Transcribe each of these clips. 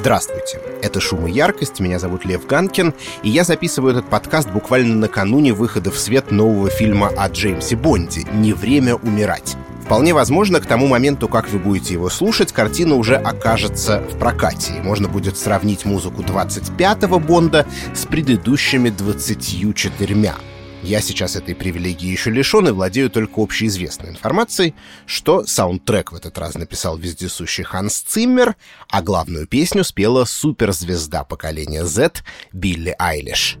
Здравствуйте, это «Шум и яркость», меня зовут Лев Ганкин, и я записываю этот подкаст буквально накануне выхода в свет нового фильма о Джеймсе Бонде «Не время умирать». Вполне возможно, к тому моменту, как вы будете его слушать, картина уже окажется в прокате, и можно будет сравнить музыку 25-го Бонда с предыдущими 24 я сейчас этой привилегии еще лишен и владею только общеизвестной информацией, что саундтрек в этот раз написал вездесущий Ханс Циммер, а главную песню спела суперзвезда поколения Z Билли Айлиш.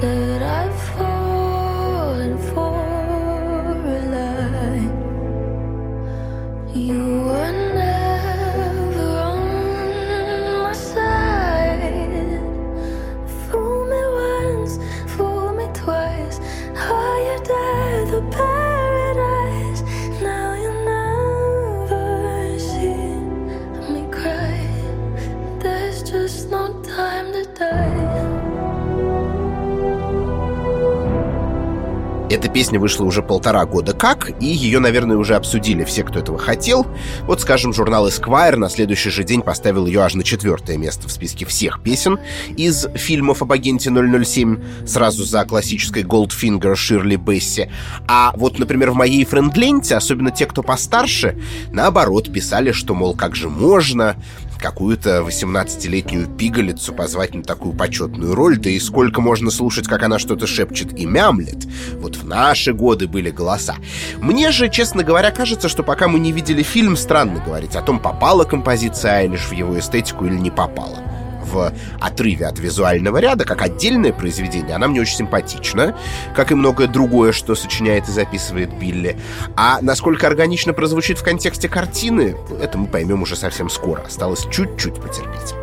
That You were Эта песня вышла уже полтора года как, и ее, наверное, уже обсудили все, кто этого хотел. Вот, скажем, журнал Esquire на следующий же день поставил ее аж на четвертое место в списке всех песен из фильмов об агенте 007, сразу за классической Goldfinger Ширли Бесси. А вот, например, в моей френд-ленте, особенно те, кто постарше, наоборот, писали, что, мол, как же можно, какую-то 18-летнюю пигалицу позвать на такую почетную роль, да и сколько можно слушать, как она что-то шепчет и мямлет. Вот в наши годы были голоса. Мне же, честно говоря, кажется, что пока мы не видели фильм, странно говорить о том, попала композиция Айлиш в его эстетику или не попала отрыве от визуального ряда, как отдельное произведение, она мне очень симпатична, как и многое другое, что сочиняет и записывает Билли. А насколько органично прозвучит в контексте картины, это мы поймем уже совсем скоро. Осталось чуть-чуть потерпеть.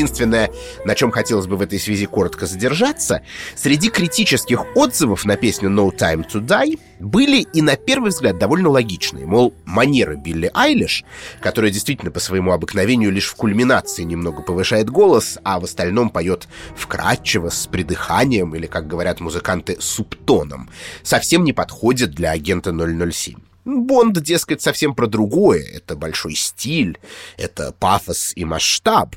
Единственное, на чем хотелось бы в этой связи коротко задержаться, среди критических отзывов на песню No Time to Die были и на первый взгляд довольно логичные. Мол, манеры Билли Айлиш, которая действительно по своему обыкновению лишь в кульминации немного повышает голос, а в остальном поет вкрадчиво, с придыханием или, как говорят музыканты, субтоном, совсем не подходит для агента 007. Бонд, дескать, совсем про другое. Это большой стиль, это пафос и масштаб.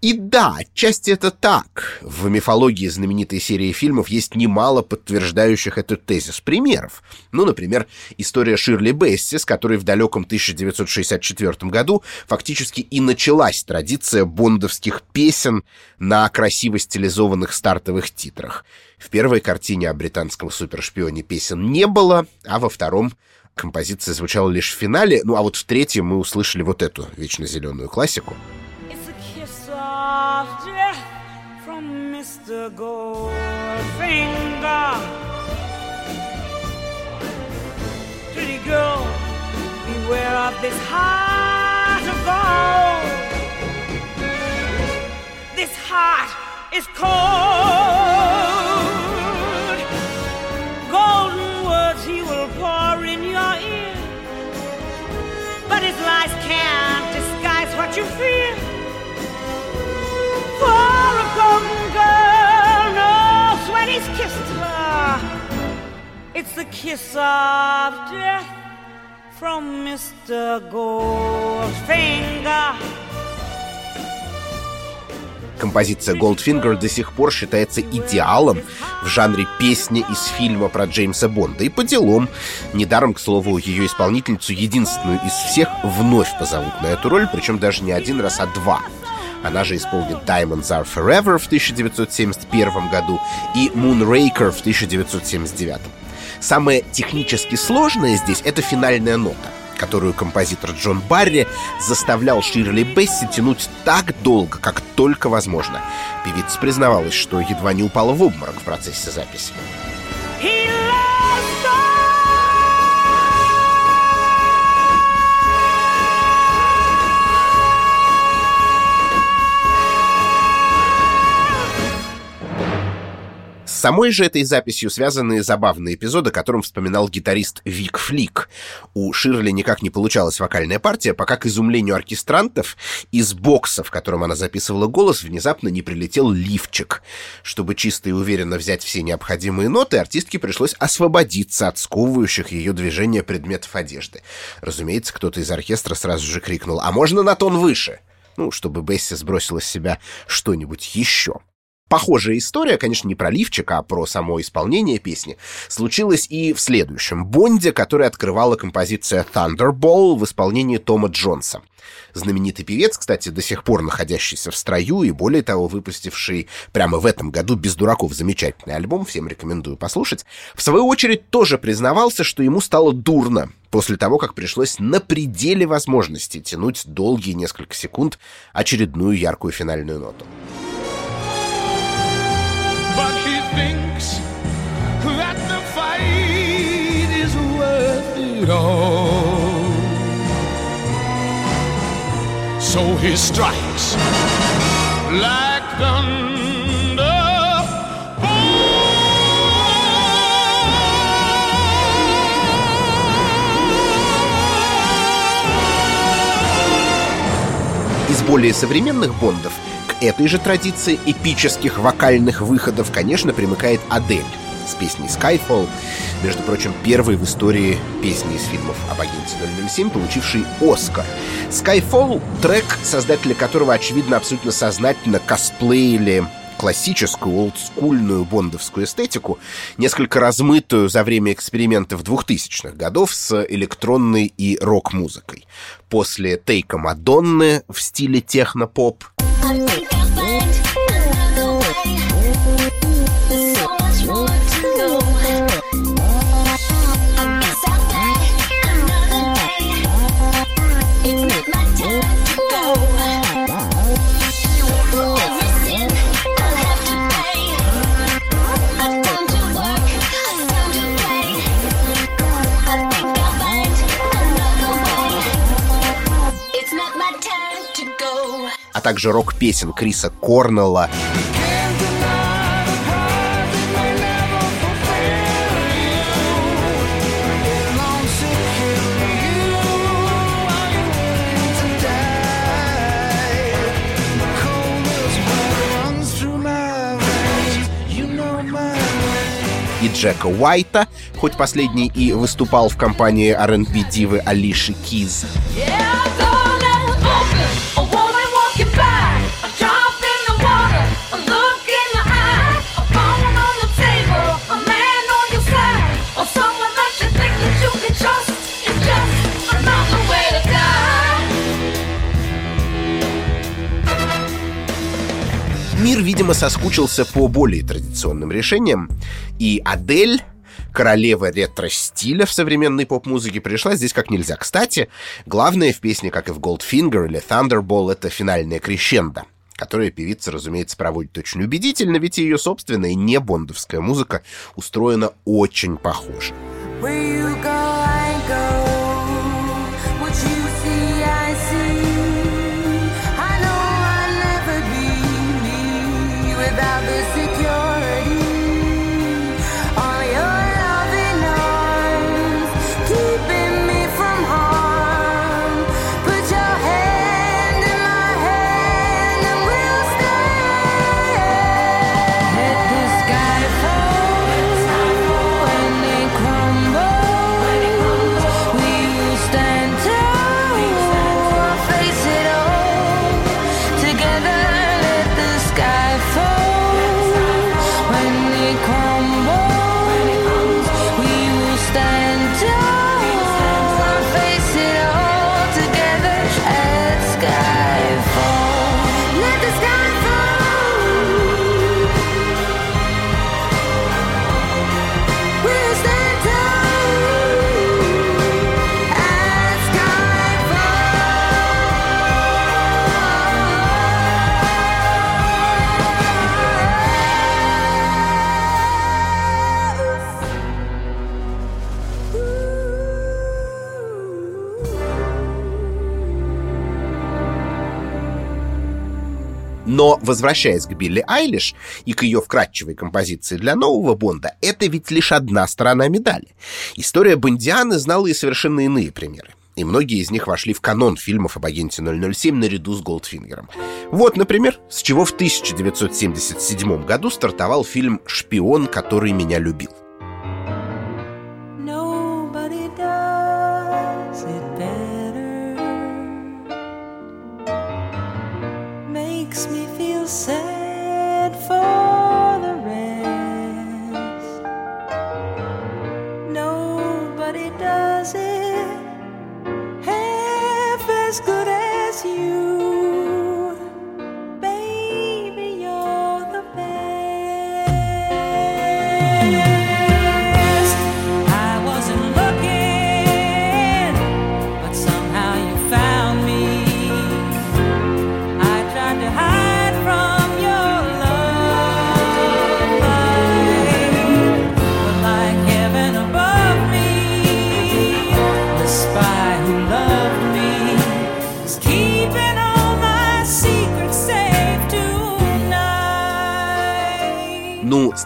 И да, отчасти это так. В мифологии знаменитой серии фильмов есть немало подтверждающих этот тезис примеров. Ну, например, история Ширли Бесси, с которой в далеком 1964 году фактически и началась традиция бондовских песен на красиво стилизованных стартовых титрах. В первой картине о британском супершпионе песен не было, а во втором — композиция звучала лишь в финале, ну а вот в третьем мы услышали вот эту вечно зеленую классику. This heart is cold. You feel for a golden girl knows when he's kissed her. It's the kiss of death from Mr. Goldfinger. Композиция Goldfinger до сих пор считается идеалом в жанре песни из фильма про Джеймса Бонда. И по делам. Недаром, к слову, ее исполнительницу, единственную из всех, вновь позовут на эту роль, причем даже не один раз, а два. Она же исполнит Diamonds Are Forever в 1971 году и Moonraker в 1979. Самое технически сложное здесь — это финальная нота которую композитор Джон Барри заставлял Ширли Бесси тянуть так долго, как только возможно. Певица признавалась, что едва не упала в обморок в процессе записи. Самой же этой записью связаны забавные эпизоды, которым вспоминал гитарист Вик Флик. У Ширли никак не получалась вокальная партия, пока к изумлению оркестрантов из бокса, в котором она записывала голос, внезапно не прилетел лифчик. Чтобы чисто и уверенно взять все необходимые ноты, артистке пришлось освободиться от сковывающих ее движения предметов одежды. Разумеется, кто-то из оркестра сразу же крикнул «А можно на тон выше?» ну, чтобы Бесси сбросила с себя что-нибудь еще. Похожая история, конечно, не про лифчик, а про само исполнение песни, случилась и в следующем Бонде, который открывала композиция Thunderball в исполнении Тома Джонса. Знаменитый певец, кстати, до сих пор находящийся в строю и, более того, выпустивший прямо в этом году «Без дураков» замечательный альбом, всем рекомендую послушать, в свою очередь тоже признавался, что ему стало дурно после того, как пришлось на пределе возможностей тянуть долгие несколько секунд очередную яркую финальную ноту. All. So he strikes like thunder. Из более современных бондов к этой же традиции эпических вокальных выходов, конечно, примыкает Адель с песней Skyfall, между прочим, первой в истории песни из фильмов об агенте 007, получивший Оскар. Skyfall — трек, создатели которого, очевидно, абсолютно сознательно косплеили классическую, олдскульную бондовскую эстетику, несколько размытую за время экспериментов 2000-х годов с электронной и рок-музыкой. После тейка Мадонны в стиле техно-поп а также рок-песен Криса Корнелла. и Джека Уайта, хоть последний и выступал в компании R&B дивы Алиши Киз. Yeah, Мир, видимо, соскучился по более традиционным решениям, и Адель королева ретро-стиля в современной поп-музыке пришла здесь как нельзя. Кстати, главное в песне, как и в Goldfinger или Thunderball, это финальная крещенда, которая певица, разумеется, проводит очень убедительно, ведь ее собственная не бондовская музыка устроена очень похоже. Where you go, I go. Возвращаясь к Билли Айлиш и к ее вкрадчивой композиции для нового Бонда, это ведь лишь одна сторона медали. История Бондианы знала и совершенно иные примеры и многие из них вошли в канон фильмов об агенте 007 наряду с Голдфингером. Вот, например, с чего в 1977 году стартовал фильм «Шпион, который меня любил». said for the rest. Nobody does it half as good.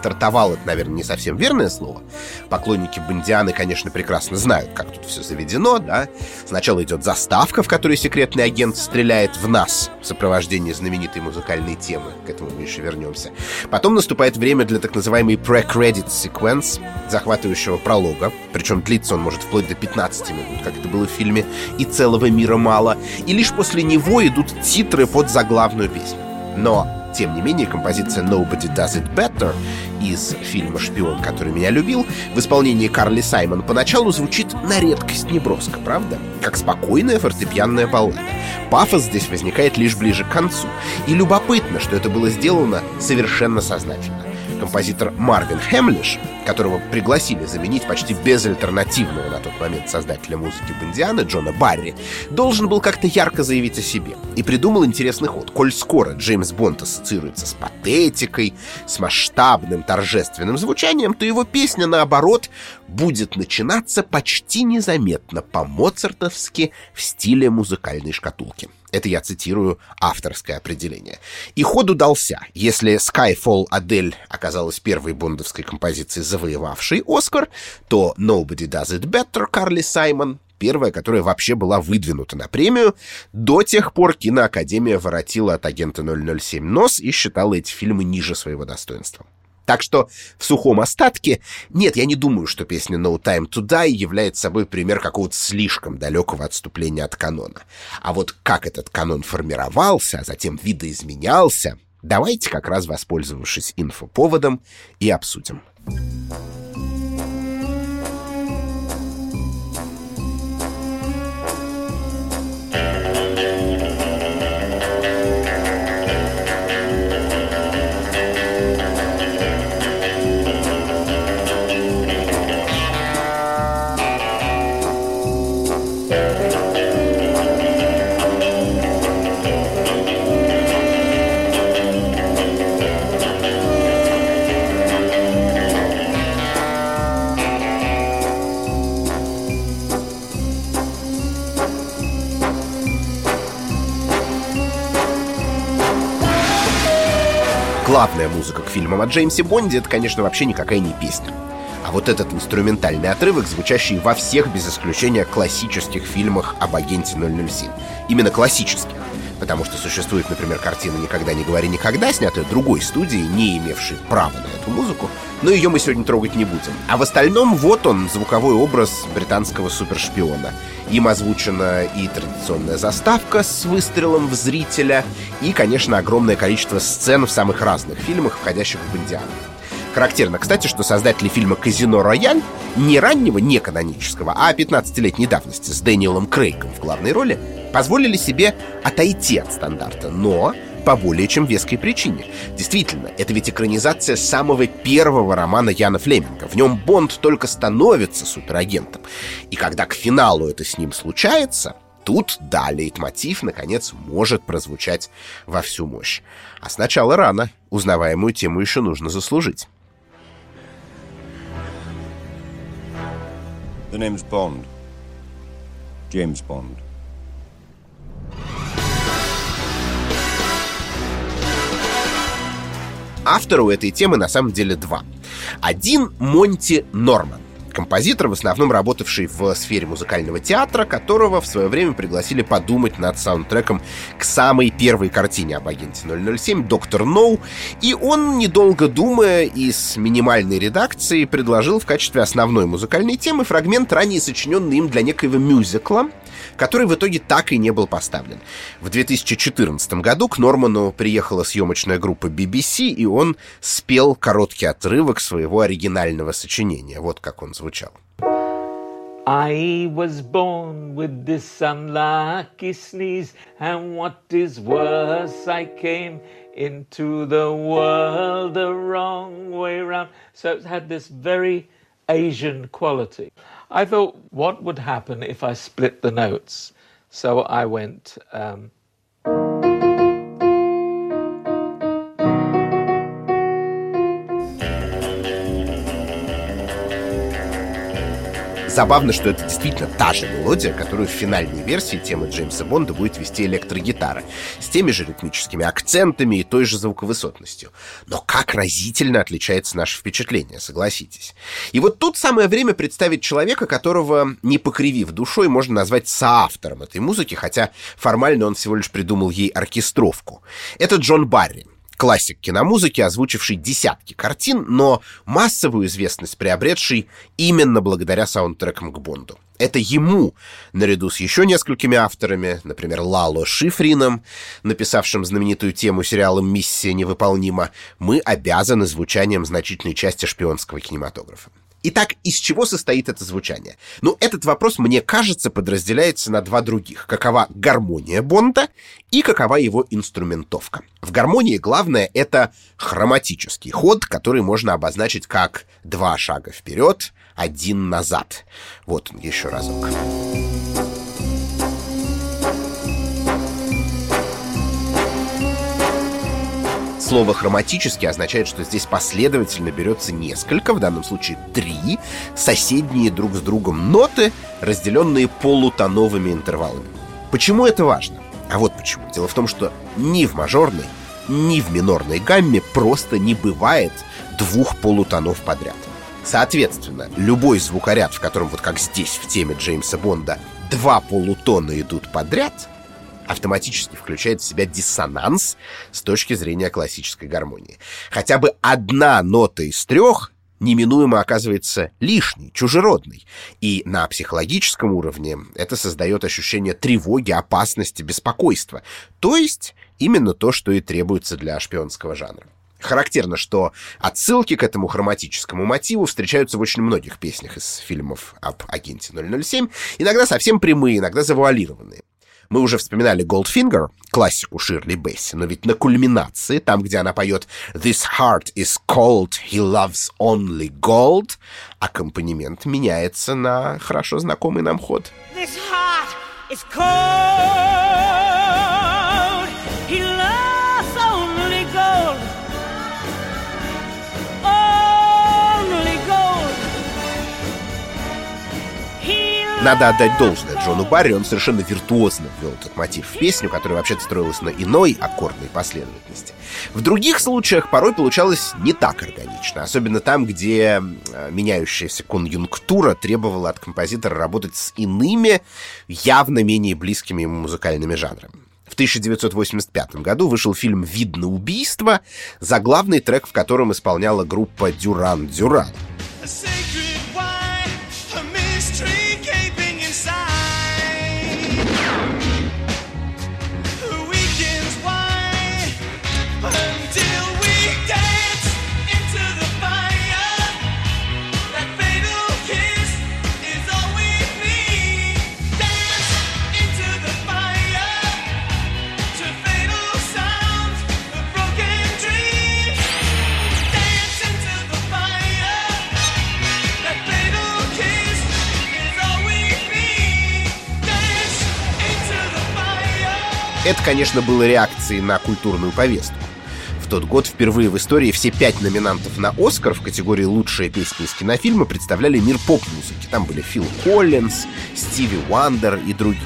Стартовал, это, наверное, не совсем верное слово. Поклонники Бондианы, конечно, прекрасно знают, как тут все заведено, да. Сначала идет заставка, в которой секретный агент стреляет в нас в сопровождении знаменитой музыкальной темы. К этому мы еще вернемся. Потом наступает время для так называемой pre-credit sequence, захватывающего пролога. Причем длится он может вплоть до 15 минут, как это было в фильме, и целого мира мало. И лишь после него идут титры под заглавную песню. Но тем не менее, композиция «Nobody Does It Better» из фильма «Шпион, который меня любил» в исполнении Карли Саймон поначалу звучит на редкость неброско, правда? Как спокойная фортепианная баллада. Пафос здесь возникает лишь ближе к концу. И любопытно, что это было сделано совершенно сознательно композитор Марвин Хемлиш, которого пригласили заменить почти безальтернативного на тот момент создателя музыки Бондианы Джона Барри, должен был как-то ярко заявить о себе и придумал интересный ход. Коль скоро Джеймс Бонд ассоциируется с патетикой, с масштабным торжественным звучанием, то его песня, наоборот, будет начинаться почти незаметно по-моцартовски в стиле музыкальной шкатулки. Это я цитирую авторское определение. И ход удался. Если Skyfall Адель оказалась первой бондовской композицией, завоевавшей Оскар, то Nobody Does It Better Карли Саймон первая, которая вообще была выдвинута на премию. До тех пор киноакадемия воротила от агента 007 нос и считала эти фильмы ниже своего достоинства. Так что в сухом остатке, нет, я не думаю, что песня No Time to Die является собой пример какого-то слишком далекого отступления от канона. А вот как этот канон формировался, а затем видоизменялся, давайте как раз воспользовавшись инфоповодом и обсудим. Música главная музыка к фильмам о Джеймсе Бонде, это, конечно, вообще никакая не песня. А вот этот инструментальный отрывок, звучащий во всех, без исключения, классических фильмах об агенте 007. Именно классических. Потому что существует, например, картина «Никогда не говори никогда», снятая другой студией, не имевшей права на эту музыку, но ее мы сегодня трогать не будем. А в остальном вот он, звуковой образ британского супершпиона. Им озвучена и традиционная заставка с выстрелом в зрителя, и, конечно, огромное количество сцен в самых разных фильмах, входящих в Бондиану. Характерно, кстати, что создатели фильма «Казино Рояль» не раннего, не канонического, а 15-летней давности с Дэниелом Крейгом в главной роли позволили себе отойти от стандарта, но по более чем веской причине. Действительно, это ведь экранизация самого первого романа Яна Флеминга. В нем Бонд только становится суперагентом. И когда к финалу это с ним случается, тут, да, лейтмотив, наконец, может прозвучать во всю мощь. А сначала рано. Узнаваемую тему еще нужно заслужить. The name's Bond. James Bond. Автора у этой темы на самом деле два. Один Монти Норман композитор, в основном работавший в сфере музыкального театра, которого в свое время пригласили подумать над саундтреком к самой первой картине об агенте 007 «Доктор Ноу», и он, недолго думая и с минимальной редакцией, предложил в качестве основной музыкальной темы фрагмент, ранее сочиненный им для некоего мюзикла, который в итоге так и не был поставлен. В 2014 году к Норману приехала съемочная группа BBC, и он спел короткий отрывок своего оригинального сочинения. Вот как он звучал. I was born with this unlucky sneeze, and what is worse, I came into the world the wrong way round. So it had this very Asian quality. I thought, what would happen if I split the notes? So I went. Um, Забавно, что это действительно та же мелодия, которую в финальной версии темы Джеймса Бонда будет вести электрогитара, с теми же ритмическими акцентами и той же звуковысотностью. Но как разительно отличается наше впечатление, согласитесь. И вот тут самое время представить человека, которого, не покривив душой, можно назвать соавтором этой музыки, хотя формально он всего лишь придумал ей оркестровку. Это Джон Барри, классик киномузыки, озвучивший десятки картин, но массовую известность приобретший именно благодаря саундтрекам к Бонду. Это ему, наряду с еще несколькими авторами, например, Лало Шифрином, написавшим знаменитую тему сериала «Миссия невыполнима», мы обязаны звучанием значительной части шпионского кинематографа. Итак, из чего состоит это звучание? Ну, этот вопрос, мне кажется, подразделяется на два других. Какова гармония Бонда и какова его инструментовка. В гармонии главное — это хроматический ход, который можно обозначить как два шага вперед, один назад. Вот он еще разок. Слово «хроматически» означает, что здесь последовательно берется несколько, в данном случае три, соседние друг с другом ноты, разделенные полутоновыми интервалами. Почему это важно? А вот почему. Дело в том, что ни в мажорной, ни в минорной гамме просто не бывает двух полутонов подряд. Соответственно, любой звукоряд, в котором, вот как здесь в теме Джеймса Бонда, два полутона идут подряд — автоматически включает в себя диссонанс с точки зрения классической гармонии. Хотя бы одна нота из трех неминуемо оказывается лишней, чужеродной. И на психологическом уровне это создает ощущение тревоги, опасности, беспокойства. То есть именно то, что и требуется для шпионского жанра. Характерно, что отсылки к этому хроматическому мотиву встречаются в очень многих песнях из фильмов об агенте 007, иногда совсем прямые, иногда завуалированные. Мы уже вспоминали Goldfinger, классику Ширли Бесси, но ведь на кульминации, там, где она поет «This heart is cold, he loves only gold», аккомпанемент меняется на хорошо знакомый нам ход. This heart is cold. Надо отдать должное Джону Барри, он совершенно виртуозно ввел этот мотив в песню, которая вообще-то строилась на иной аккордной последовательности. В других случаях порой получалось не так органично, особенно там, где меняющаяся конъюнктура требовала от композитора работать с иными, явно менее близкими ему музыкальными жанрами. В 1985 году вышел фильм «Видно убийство», заглавный трек в котором исполняла группа «Дюран Дюран». Это, конечно, было реакцией на культурную повестку. В тот год впервые в истории все пять номинантов на «Оскар» в категории «Лучшая песня из кинофильма» представляли мир поп-музыки. Там были Фил Коллинз, Стиви Уандер и другие.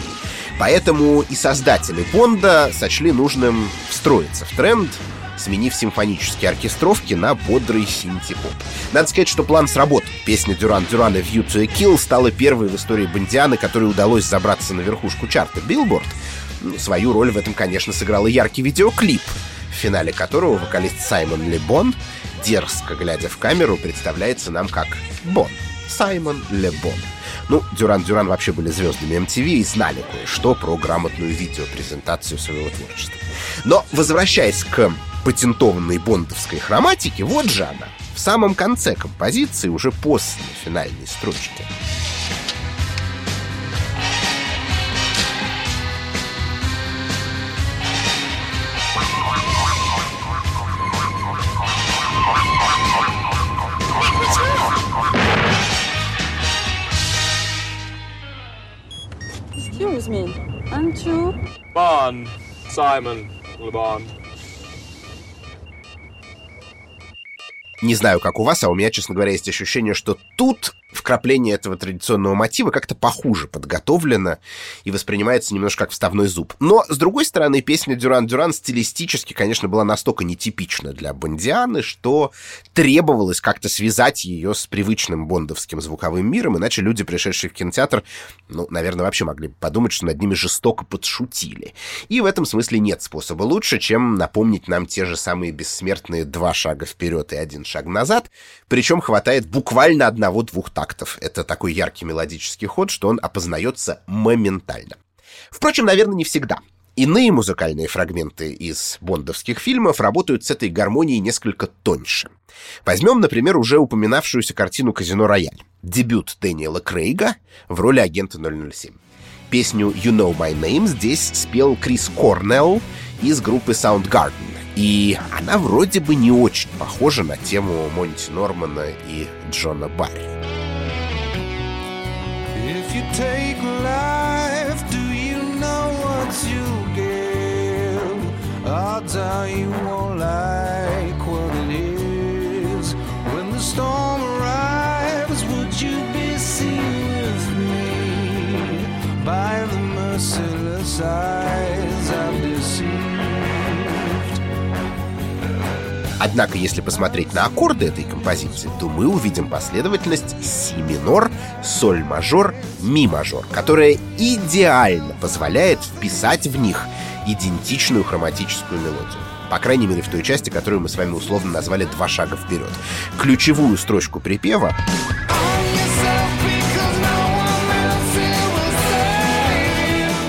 Поэтому и создатели Бонда сочли нужным встроиться в тренд, сменив симфонические оркестровки на бодрый синти-поп. Надо сказать, что план сработал. Песня Дюран Дюрана «View to a Kill» стала первой в истории Бондианы, которой удалось забраться на верхушку чарта Billboard. Ну, свою роль в этом, конечно, сыграл и яркий видеоклип, в финале которого вокалист Саймон Лебон, дерзко глядя в камеру, представляется нам как Бон. Саймон Лебон. Ну, Дюран Дюран вообще были звездами MTV и знали кое-что про грамотную видеопрезентацию своего творчества. Но, возвращаясь к патентованной бондовской хроматике, вот же она, в самом конце композиции, уже после финальной строчки. You? Bond, Simon Le Bon. Не знаю, как у вас, а у меня, честно говоря, есть ощущение, что тут вкрапление этого традиционного мотива как-то похуже подготовлено и воспринимается немножко как вставной зуб. Но, с другой стороны, песня «Дюран-Дюран» стилистически, конечно, была настолько нетипична для Бондианы, что требовалось как-то связать ее с привычным бондовским звуковым миром, иначе люди, пришедшие в кинотеатр, ну, наверное, вообще могли подумать, что над ними жестоко подшутили. И в этом смысле нет способа лучше, чем напомнить нам те же самые бессмертные два шага вперед и один шаг назад, причем хватает буквально одного-двух тактов. Это такой яркий мелодический ход, что он опознается моментально. Впрочем, наверное, не всегда. Иные музыкальные фрагменты из бондовских фильмов работают с этой гармонией несколько тоньше. Возьмем, например, уже упоминавшуюся картину «Казино Рояль». Дебют Дэниела Крейга в роли агента 007. Песню «You Know My Name» здесь спел Крис Корнелл из группы Soundgarden. И она вроде бы не очень похожа на тему Монти Нормана и Джона Барри. If you take life, do you know what you give? Odds are you won't like what it is. When the storm arrives, would you be seen with me by the merciless eyes I've deceived? Однако, если посмотреть на аккорды этой композиции, то мы увидим последовательность си минор, соль мажор, ми мажор, которая идеально позволяет вписать в них идентичную хроматическую мелодию. По крайней мере, в той части, которую мы с вами условно назвали «два шага вперед». Ключевую строчку припева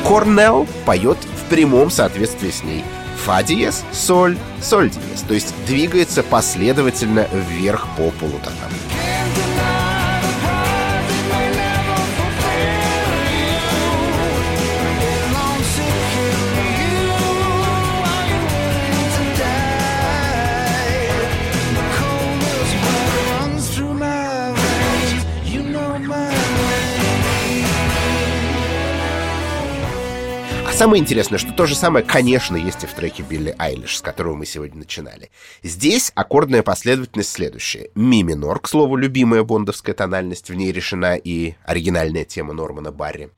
Корнелл поет в прямом соответствии с ней – фа диез, соль, соль диез. То есть двигается последовательно вверх по полутонам. Самое интересное, что то же самое, конечно, есть и в треке Билли Айлиш, с которого мы сегодня начинали. Здесь аккордная последовательность следующая. Ми минор, к слову, любимая бондовская тональность, в ней решена и оригинальная тема Нормана Барри.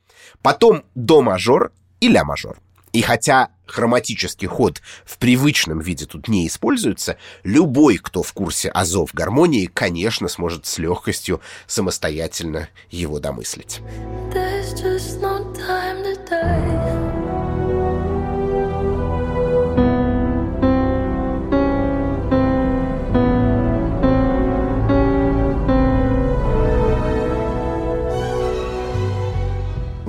Потом до мажор и ля мажор. И хотя хроматический ход в привычном виде тут не используется, любой, кто в курсе азов гармонии, конечно, сможет с легкостью самостоятельно его домыслить.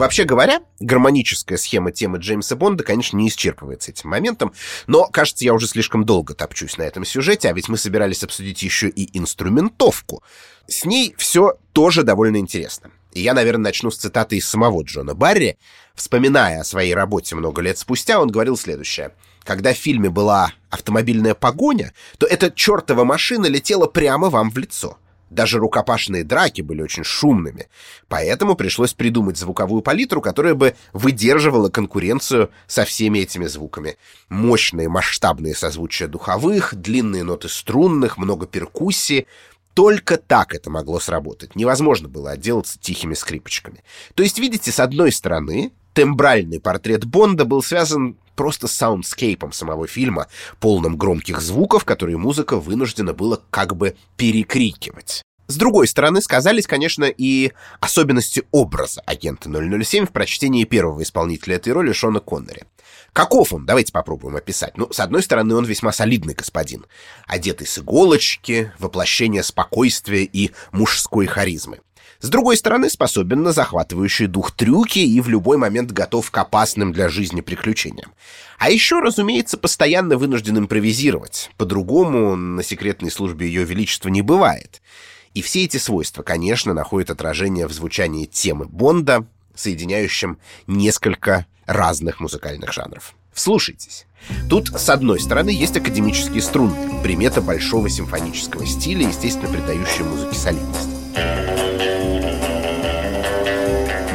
Вообще говоря, гармоническая схема темы Джеймса Бонда, конечно, не исчерпывается этим моментом, но, кажется, я уже слишком долго топчусь на этом сюжете, а ведь мы собирались обсудить еще и инструментовку. С ней все тоже довольно интересно. И я, наверное, начну с цитаты из самого Джона Барри. Вспоминая о своей работе много лет спустя, он говорил следующее. Когда в фильме была автомобильная погоня, то эта чертова машина летела прямо вам в лицо. Даже рукопашные драки были очень шумными. Поэтому пришлось придумать звуковую палитру, которая бы выдерживала конкуренцию со всеми этими звуками. Мощные масштабные созвучия духовых, длинные ноты струнных, много перкуссии. Только так это могло сработать. Невозможно было отделаться тихими скрипочками. То есть, видите, с одной стороны, тембральный портрет Бонда был связан просто soundscape ом самого фильма, полным громких звуков, которые музыка вынуждена была как бы перекрикивать. С другой стороны, сказались, конечно, и особенности образа агента 007 в прочтении первого исполнителя этой роли Шона Коннери. Каков он? Давайте попробуем описать. Ну, с одной стороны, он весьма солидный господин, одетый с иголочки, воплощение спокойствия и мужской харизмы. С другой стороны, способен на захватывающий дух трюки и в любой момент готов к опасным для жизни приключениям. А еще, разумеется, постоянно вынужден импровизировать. По-другому на секретной службе Ее Величества не бывает. И все эти свойства, конечно, находят отражение в звучании темы Бонда, соединяющем несколько разных музыкальных жанров. Вслушайтесь. Тут, с одной стороны, есть академические струны, примета большого симфонического стиля, естественно, придающая музыке солидность.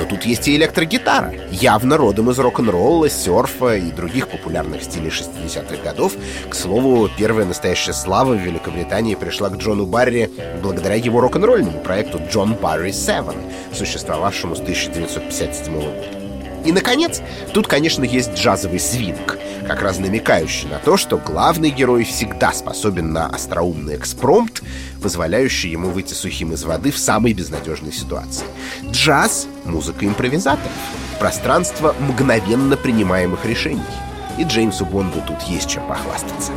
Тут есть и электрогитара, явно родом из рок-н-ролла, серфа и других популярных стилей 60-х годов. К слову, первая настоящая слава в Великобритании пришла к Джону Барри благодаря его рок-н-ролльному проекту «Джон Барри 7», существовавшему с 1957 года. И, наконец, тут, конечно, есть джазовый свинг, как раз намекающий на то, что главный герой всегда способен на остроумный экспромт, позволяющий ему выйти сухим из воды в самой безнадежной ситуации. Джаз — музыка импровизаторов, пространство мгновенно принимаемых решений. И Джеймсу Бонду тут есть чем похвастаться.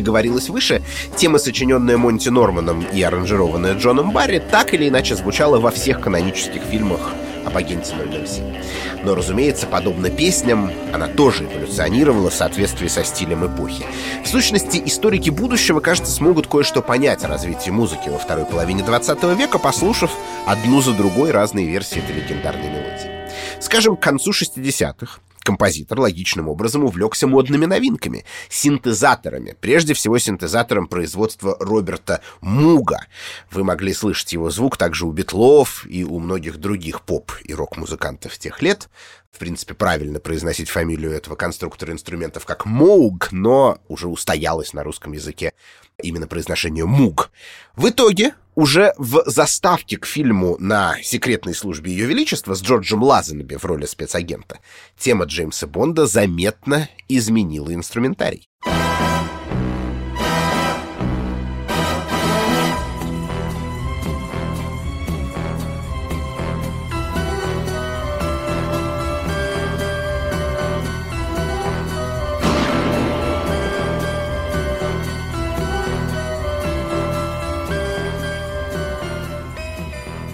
И говорилось выше, тема, сочиненная Монти Норманом и аранжированная Джоном Барри, так или иначе звучала во всех канонических фильмах об агенте 007. Но, разумеется, подобно песням, она тоже эволюционировала в соответствии со стилем эпохи. В сущности, историки будущего, кажется, смогут кое-что понять о развитии музыки во второй половине 20 века, послушав одну за другой разные версии этой легендарной мелодии. Скажем, к концу 60-х Композитор логичным образом увлекся модными новинками, синтезаторами, прежде всего синтезатором производства Роберта Муга. Вы могли слышать его звук также у Битлов и у многих других поп- и рок-музыкантов тех лет. В принципе, правильно произносить фамилию этого конструктора инструментов как Моуг, но уже устоялось на русском языке именно произношение Муг. В итоге уже в заставке к фильму на секретной службе Ее Величества с Джорджем Лазенби в роли спецагента тема Джеймса Бонда заметно изменила инструментарий.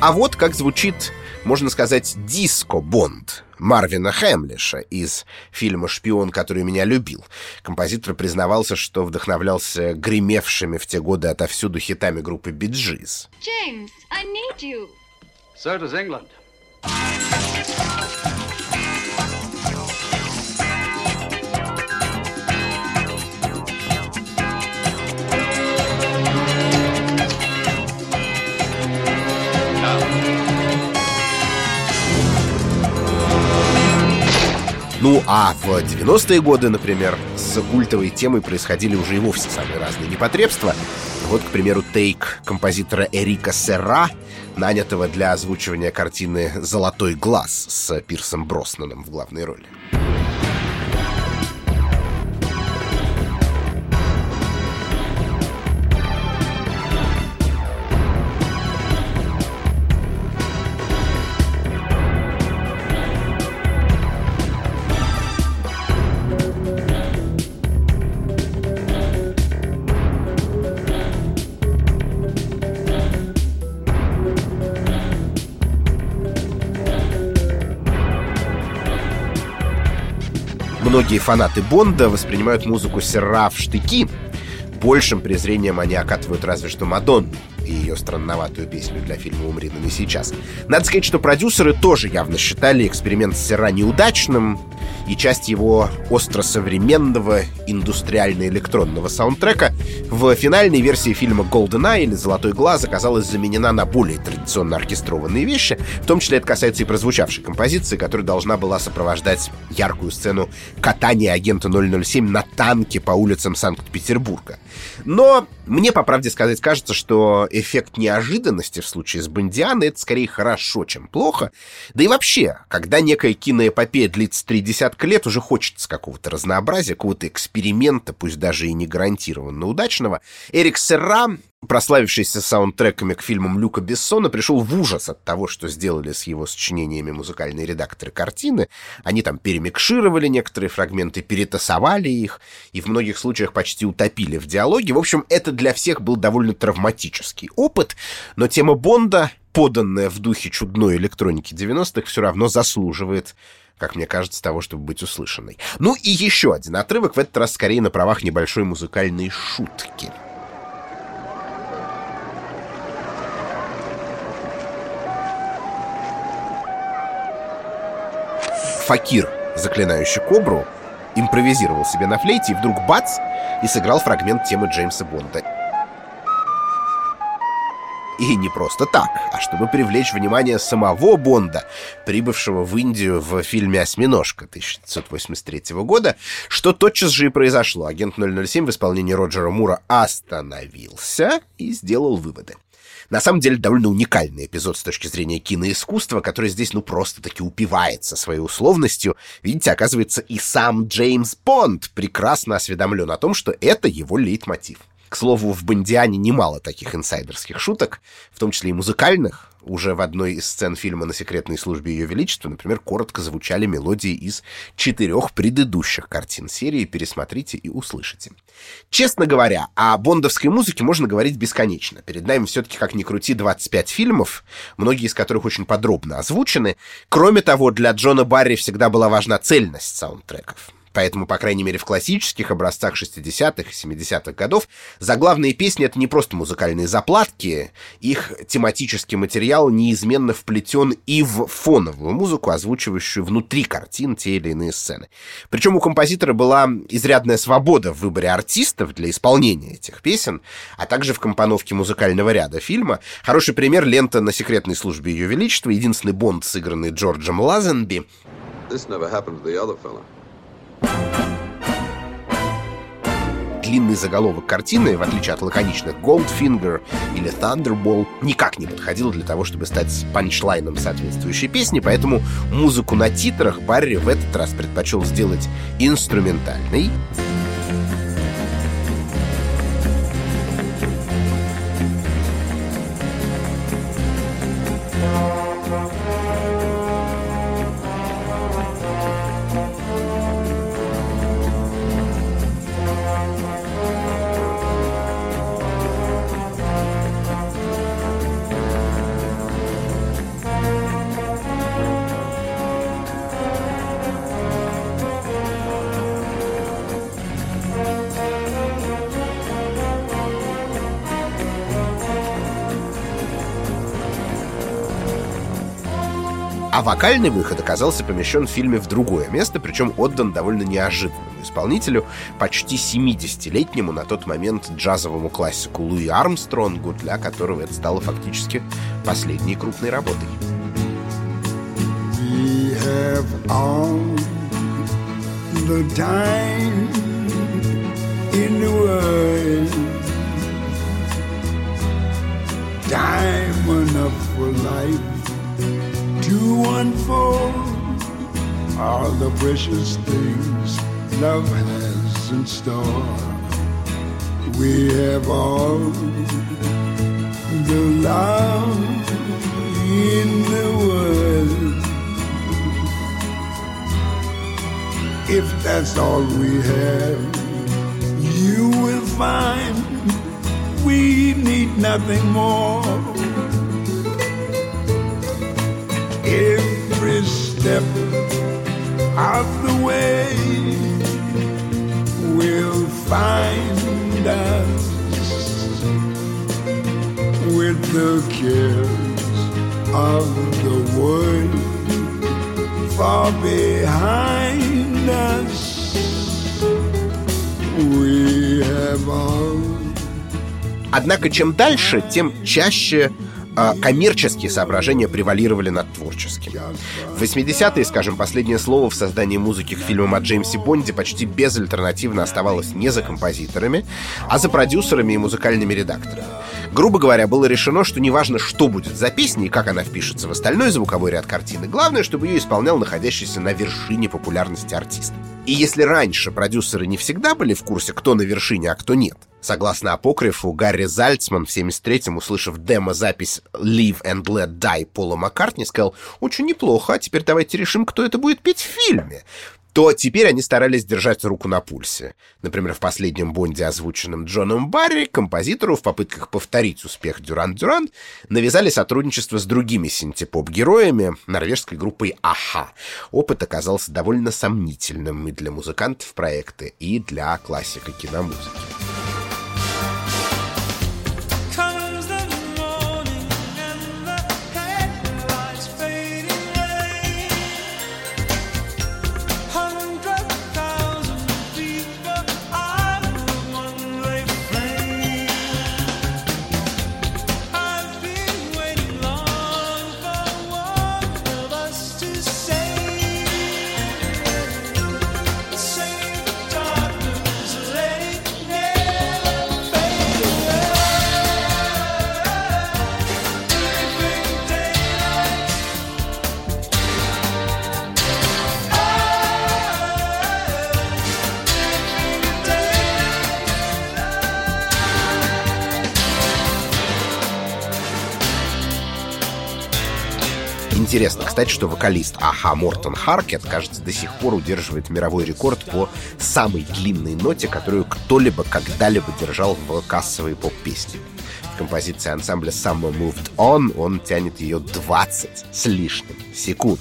А вот как звучит, можно сказать, диско-бонд Марвина Хэмлиша из фильма «Шпион, который меня любил». Композитор признавался, что вдохновлялся гремевшими в те годы отовсюду хитами группы «Биджиз». James, I need you. So does England. Ну, а в 90-е годы, например, с культовой темой происходили уже и вовсе самые разные непотребства. Вот, к примеру, тейк композитора Эрика Серра, нанятого для озвучивания картины «Золотой глаз» с Пирсом Броснаном в главной роли. Многие фанаты Бонда воспринимают музыку Серра в штыки. Большим презрением они окатывают разве что Мадонну. и ее странноватую песню для фильма «Умри, но не сейчас». Надо сказать, что продюсеры тоже явно считали эксперимент Сера неудачным, и часть его остросовременного индустриально-электронного саундтрека в финальной версии фильма «GoldenEye» или «Золотой глаз» оказалась заменена на более традиционно оркестрованные вещи, в том числе это касается и прозвучавшей композиции, которая должна была сопровождать яркую сцену катания агента 007 на танке по улицам Санкт-Петербурга. Но мне, по правде сказать, кажется, что эффект неожиданности в случае с Бондианой — это скорее хорошо, чем плохо. Да и вообще, когда некая киноэпопея длится три десятка лет, уже хочется какого-то разнообразия, какого-то эксперимента, пусть даже и не гарантированно удачного. Эрик Серра прославившийся саундтреками к фильмам Люка Бессона, пришел в ужас от того, что сделали с его сочинениями музыкальные редакторы картины. Они там перемикшировали некоторые фрагменты, перетасовали их и в многих случаях почти утопили в диалоге. В общем, это для всех был довольно травматический опыт, но тема Бонда, поданная в духе чудной электроники 90-х, все равно заслуживает как мне кажется, того, чтобы быть услышанной. Ну и еще один отрывок, в этот раз скорее на правах небольшой музыкальной шутки. Факир, заклинающий кобру, импровизировал себе на флейте, и вдруг бац, и сыграл фрагмент темы Джеймса Бонда. И не просто так, а чтобы привлечь внимание самого Бонда, прибывшего в Индию в фильме «Осьминожка» 1983 года, что тотчас же и произошло. Агент 007 в исполнении Роджера Мура остановился и сделал выводы. На самом деле довольно уникальный эпизод с точки зрения киноискусства, который здесь ну просто-таки упивается своей условностью. Видите, оказывается, и сам Джеймс Бонд прекрасно осведомлен о том, что это его лейтмотив. К слову, в «Бондиане» немало таких инсайдерских шуток, в том числе и музыкальных, уже в одной из сцен фильма «На секретной службе Ее Величества», например, коротко звучали мелодии из четырех предыдущих картин серии. Пересмотрите и услышите. Честно говоря, о бондовской музыке можно говорить бесконечно. Перед нами все-таки, как ни крути, 25 фильмов, многие из которых очень подробно озвучены. Кроме того, для Джона Барри всегда была важна цельность саундтреков. Поэтому, по крайней мере, в классических образцах 60-х и 70-х годов заглавные песни — это не просто музыкальные заплатки, их тематический материал неизменно вплетен и в фоновую музыку, озвучивающую внутри картин те или иные сцены. Причем у композитора была изрядная свобода в выборе артистов для исполнения этих песен, а также в компоновке музыкального ряда фильма. Хороший пример — лента «На секретной службе Ее Величества», единственный Бонд, сыгранный Джорджем Лазенби. This never happened to the other fella. Длинный заголовок картины, в отличие от лаконичных Goldfinger или Thunderball, никак не подходил для того, чтобы стать панчлайном соответствующей песни, поэтому музыку на титрах Барри в этот раз предпочел сделать инструментальной, вокальный выход оказался помещен в фильме в другое место, причем отдан довольно неожиданному исполнителю, почти 70-летнему на тот момент джазовому классику Луи Армстронгу, для которого это стало фактически последней крупной работой. We have all the time in the world Time enough for life to unfold all the precious things love has in store. We have all the love in the world. If that's all we have, you will find we need nothing more every step of the way will find us the cares of the world far behind us. We have all Однако чем дальше, тем чаще а, коммерческие соображения превалировали над творческим. В 80-е, скажем, последнее слово в создании музыки к фильмам о Джеймсе Бонде почти безальтернативно оставалось не за композиторами, а за продюсерами и музыкальными редакторами. Грубо говоря, было решено, что неважно, что будет за песней и как она впишется в остальной звуковой ряд картины, главное, чтобы ее исполнял находящийся на вершине популярности артист. И если раньше продюсеры не всегда были в курсе, кто на вершине, а кто нет, Согласно апокрифу, Гарри Зальцман в 73-м, услышав демо-запись «Live and Let Die» Пола Маккартни, сказал «Очень неплохо, а теперь давайте решим, кто это будет петь в фильме» то теперь они старались держать руку на пульсе. Например, в последнем Бонде, озвученном Джоном Барри, композитору в попытках повторить успех Дюран-Дюран навязали сотрудничество с другими синтепоп-героями норвежской группой «Аха». Опыт оказался довольно сомнительным и для музыкантов проекта, и для классика киномузыки. Интересно, кстати, что вокалист Аха Мортон Харкет, кажется, до сих пор удерживает мировой рекорд по самой длинной ноте, которую кто-либо когда-либо держал в кассовой поп-песне. В композиции ансамбля Summer Moved On он тянет ее 20 с лишним секунд.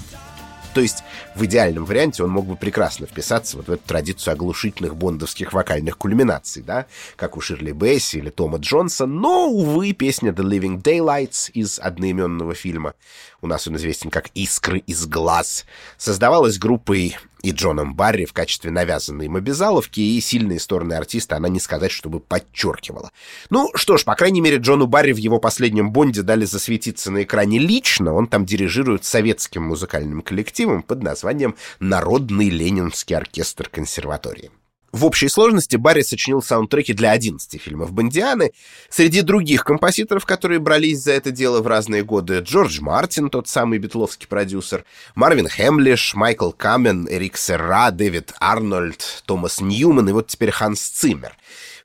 То есть в идеальном варианте он мог бы прекрасно вписаться вот в эту традицию оглушительных бондовских вокальных кульминаций, да, как у Ширли Бесси или Тома Джонса, но, увы, песня The Living Daylights из одноименного фильма, у нас он известен как «Искры из глаз», создавалась группой и Джоном Барри в качестве навязанной им обязаловки, и сильные стороны артиста она не сказать, чтобы подчеркивала. Ну что ж, по крайней мере, Джону Барри в его последнем Бонде дали засветиться на экране лично, он там дирижирует советским музыкальным коллективом под названием «Народный Ленинский оркестр консерватории». В общей сложности Барри сочинил саундтреки для 11 фильмов Бондианы. Среди других композиторов, которые брались за это дело в разные годы, Джордж Мартин, тот самый битловский продюсер, Марвин Хемлиш, Майкл Камен, Эрик Серра, Дэвид Арнольд, Томас Ньюман и вот теперь Ханс Циммер.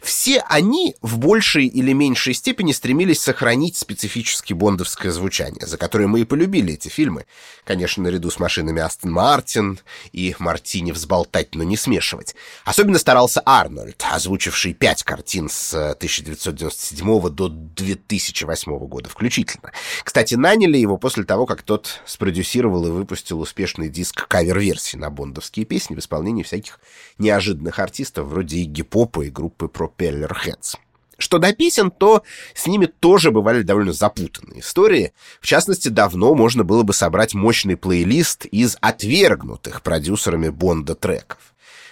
Все они в большей или меньшей степени стремились сохранить специфически бондовское звучание, за которое мы и полюбили эти фильмы. Конечно, наряду с машинами Астон Мартин и Мартини взболтать, но не смешивать. Особенно старался Арнольд, озвучивший пять картин с 1997 до 2008 года включительно. Кстати, наняли его после того, как тот спродюсировал и выпустил успешный диск кавер-версий на бондовские песни в исполнении всяких неожиданных артистов вроде Игги Попа и группы Propeller Heads. Что до песен, то с ними тоже бывали довольно запутанные истории. В частности, давно можно было бы собрать мощный плейлист из отвергнутых продюсерами Бонда треков.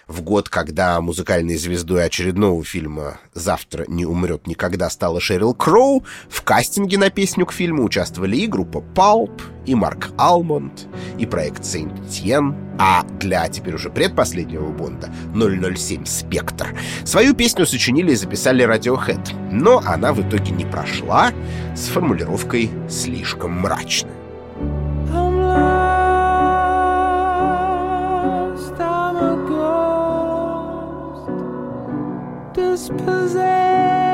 В год, когда музыкальной звездой очередного фильма «Завтра не умрет никогда» стала Шерил Кроу, в кастинге на песню к фильму участвовали и группа Pulp, и Марк Алмонд, и проект Сейнт-Тьен, а для теперь уже предпоследнего Бонда 007 «Спектр» свою песню сочинили и записали Radiohead, но она в итоге не прошла с формулировкой «слишком мрачно». Dispossessed,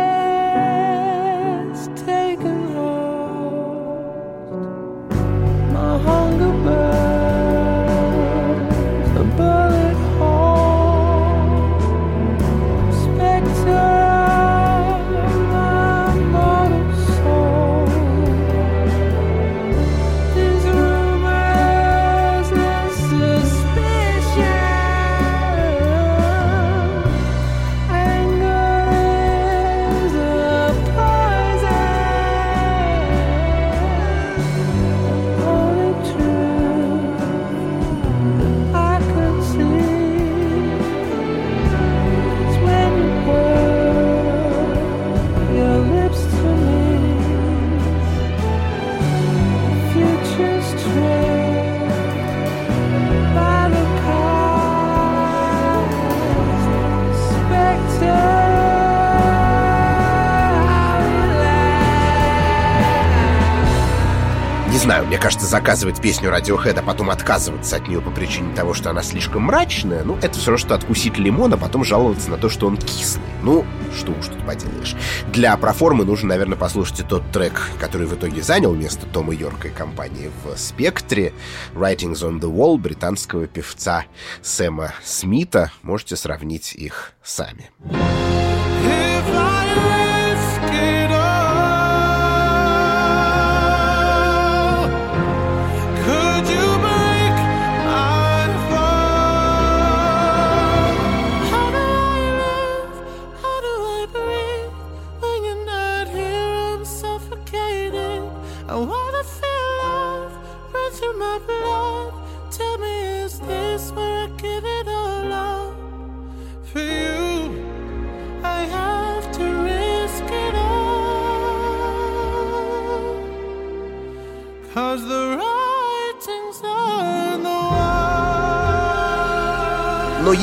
кажется, заказывать песню Radiohead, а потом отказываться от нее по причине того, что она слишком мрачная, ну, это все равно, что откусить лимон, а потом жаловаться на то, что он кислый. Ну, что уж тут поделаешь. Для проформы нужно, наверное, послушать и тот трек, который в итоге занял место Тома Йорка и компании в «Спектре», «Writings on the Wall» британского певца Сэма Смита. Можете сравнить их сами. If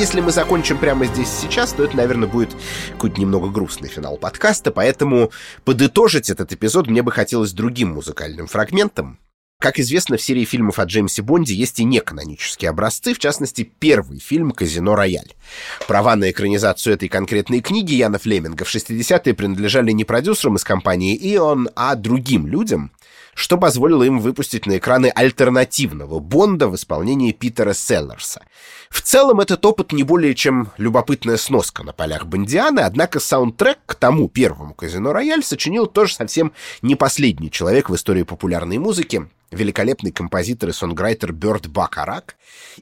если мы закончим прямо здесь сейчас, то это, наверное, будет какой-то немного грустный финал подкаста, поэтому подытожить этот эпизод мне бы хотелось другим музыкальным фрагментом. Как известно, в серии фильмов о Джеймсе Бонде есть и неканонические образцы, в частности, первый фильм «Казино Рояль». Права на экранизацию этой конкретной книги Яна Флеминга в 60-е принадлежали не продюсерам из компании «Ион», а другим людям, что позволило им выпустить на экраны альтернативного Бонда в исполнении Питера Селлерса. В целом, этот опыт не более чем любопытная сноска на полях Бондианы, однако саундтрек к тому первому «Казино Рояль» сочинил тоже совсем не последний человек в истории популярной музыки, великолепный композитор и сонграйтер Бёрд Бакарак.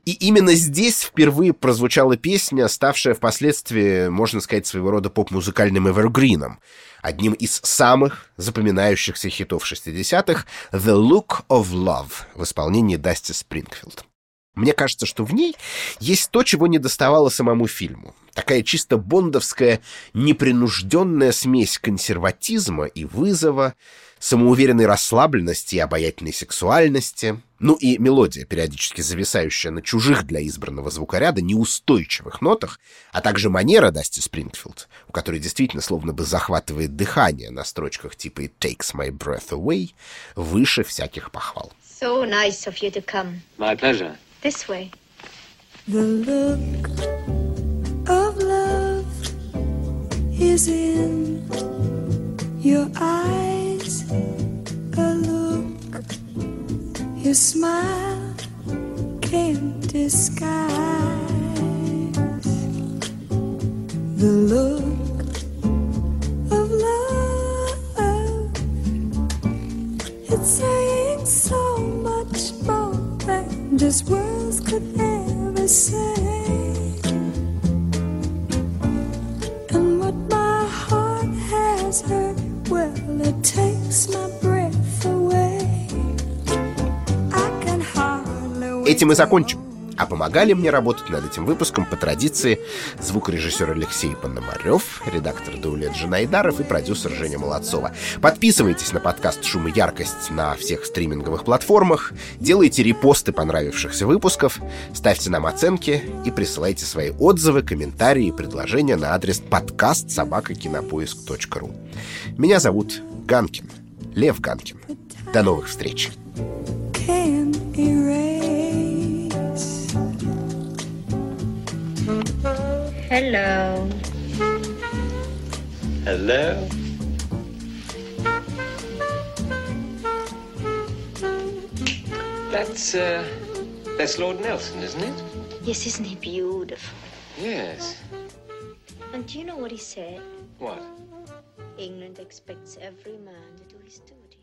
И именно здесь впервые прозвучала песня, ставшая впоследствии, можно сказать, своего рода поп-музыкальным эвергрином, одним из самых запоминающихся хитов 60-х «The Look of Love» в исполнении Дасти Спрингфилд. Мне кажется, что в ней есть то, чего не доставало самому фильму. Такая чисто бондовская, непринужденная смесь консерватизма и вызова, самоуверенной расслабленности и обаятельной сексуальности, ну и мелодия, периодически зависающая на чужих для избранного звукоряда неустойчивых нотах, а также манера Дасти Спрингфилд, у которой действительно словно бы захватывает дыхание на строчках типа «It takes my breath away», выше всяких похвал. So nice of you to come. My pleasure. This way. The look of love is in your eyes. A look your smile can't disguise. The look of love. It's saying so much more than just words could ever say. And what my heart has heard, well, it takes my breath away. I can hardly Этим и закончим. А помогали мне работать над этим выпуском по традиции звукорежиссер Алексей Пономарев, редактор Даулет Жанайдаров и продюсер Женя Молодцова. Подписывайтесь на подкаст «Шум и яркость» на всех стриминговых платформах, делайте репосты понравившихся выпусков, ставьте нам оценки и присылайте свои отзывы, комментарии и предложения на адрес подкаст собакакинопоиск.ру. Меня зовут Ганкин, Лев Ганкин. До новых встреч! can Hello. Hello. That's, uh, that's Lord Nelson, isn't it? Yes, isn't he beautiful? Yes. And do you know what he said? What? England expects every man to do his duty.